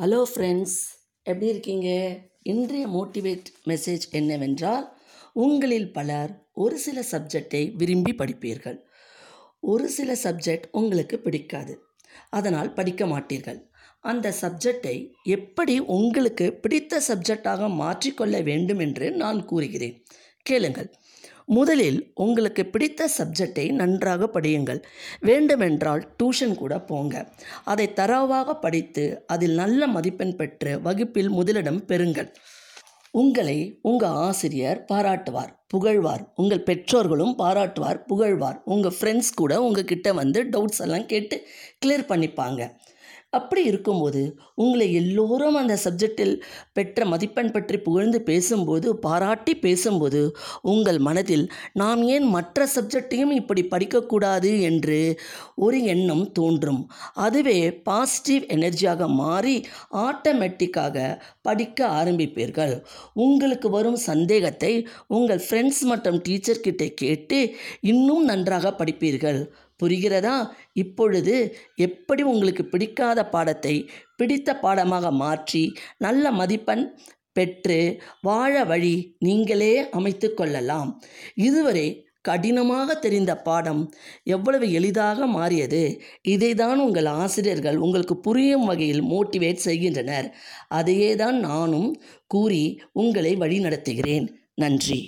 Hello friends எப்படி இருக்கீங்க? இன்றைய மோட்டிவேட் மெசேஜ் என்னவென்றால் உங்களில் பலர் ஒரு சில சப்ஜெக்டை விரும்பி படிப்பீர்கள். ஒரு சில சப்ஜெக்ட் உங்களுக்கு பிடிக்காது. அதனால் படிக்க மாட்டீர்கள். அந்த சப்ஜெக்டை எப்படி உங்களுக்கு பிடித்த சப்ஜெக்டாக மாற்றிக்கொள்ள வேண்டும் என்று நான் கூறுகிறேன். கேளுங்கள். முதலில் உங்களுக்கு பிடித்த சப்ஜெக்டை நன்றாக படியுங்கள். வேண்டுமென்றால் டியூஷன் கூட போங்க. அதை தரவாக படித்து அதில் நல்ல மதிப்பெண் பெற்று வகுப்பில் முதலிடம் பெறுங்கள். உங்களை உங்கள் ஆசிரியர் பாராட்டுவார் புகழ்வார். உங்கள் பெற்றோர்களும் பாராட்டுவார் புகழ்வார். உங்கள் ஃப்ரெண்ட்ஸ் கூட உங்ககிட்ட வந்து டவுட்ஸ் எல்லாம் கேட்டு கிளியர் பண்ணிப்பாங்க. அப்படி இருக்கும்போது உங்களை எல்லோரும் அந்த சப்ஜெக்டில் பெற்ற மதிப்பெண் பற்றி புகழ்ந்து பேசும்போது பாராட்டி பேசும்போது உங்கள் மனதில் நாம் ஏன் மற்ற சப்ஜெக்டையும் இப்படி படிக்கக்கூடாது என்று ஒரு எண்ணம் தோன்றும். அதுவே பாசிட்டிவ் எனர்ஜியாக மாறி ஆட்டோமேட்டிக்காக படிக்க ஆரம்பிப்பீர்கள். உங்களுக்கு வரும் சந்தேகத்தை உங்கள் ஃப்ரெண்ட்ஸ் மற்றும் டீச்சர்கிட்ட கேட்டு இன்னும் நன்றாக படிப்பீர்கள். புரிகிறதா? இப்பொழுது எப்படி உங்களுக்கு பிடிக்காத பாடத்தை பிடித்த பாடமாக மாற்றி நல்ல மதிப்பெண் பெற்று வாழ வழி நீங்களே அமைத்து கொள்ளலாம். இதுவரை கடினமாக தெரிந்த பாடம் எவ்வளவு எளிதாக மாறியது? இதைதான் உங்கள் ஆசிரியர்கள் உங்களுக்கு புரியும் வகையில் மோட்டிவேட் செய்கின்றனர். அதையே தான் நானும் கூறி உங்களை வழி நடத்துகிறேன் நன்றி.